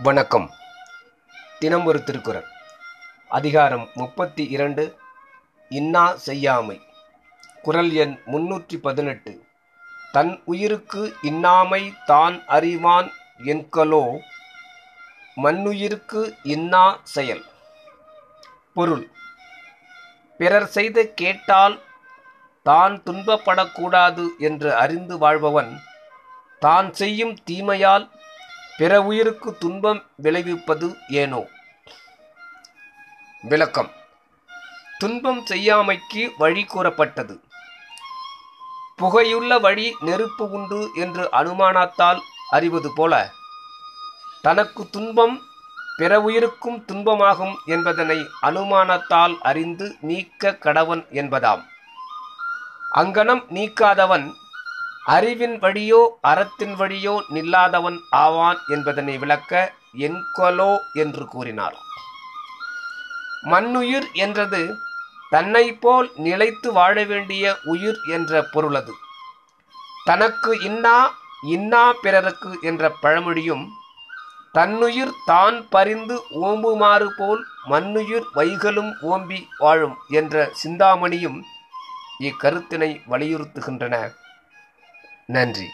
வணக்கம். தினம் ஒரு திருக்குறள். அதிகாரம் முப்பத்தி இரண்டு இன்னா செய்யாமை. குறள் எண் முன்னூற்றி பதினெட்டு. தன் உயிருக்கு இன்னாமை தான் அறிவான் என்கலோ மண்ணுயிருக்கு இன்னா செயல். பொருள். பிறர் செய்த கேட்டால் தான் துன்பப்படக்கூடாது என்று அறிந்து வாழ்பவன் தான் செய்யும் தீமையால் பிற உயிருக்கு துன்பம் விளைவிப்பது ஏனோ? விளக்கம். துன்பம் செய்யாமைக்கு வழி கூறப்பட்டது. புகையுள்ள வழி நெருப்பு உண்டு என்று அனுமானத்தால் அறிவது போல தனக்கு துன்பம் பிற உயிருக்கும் துன்பமாகும் என்பதனை அனுமானத்தால் அறிந்து நீக்க கடவன் என்பதாம். அங்கனம் நீக்காதவன் அறிவின் வழியோ அறத்தின் வழியோ நில்லாதவன் ஆவான் என்பதனை விளக்க என்கொலோ என்று கூறினார். மண்ணுயிர் என்றது தன்னை போல் நிலைத்து வாழ வேண்டிய உயிர் என்ற பொருளது. தனக்கு இன்னா இன்னா பிறருக்கு என்ற பழமொழியும் தன்னுயிர் தான் பறிந்து ஓம்புமாறு போல் மண்ணுயிர் வைகளும் ஓம்பி வாழும் என்ற சிந்தாமணியும் இக்கருத்தினை வலியுறுத்துகின்றன. நன்றி.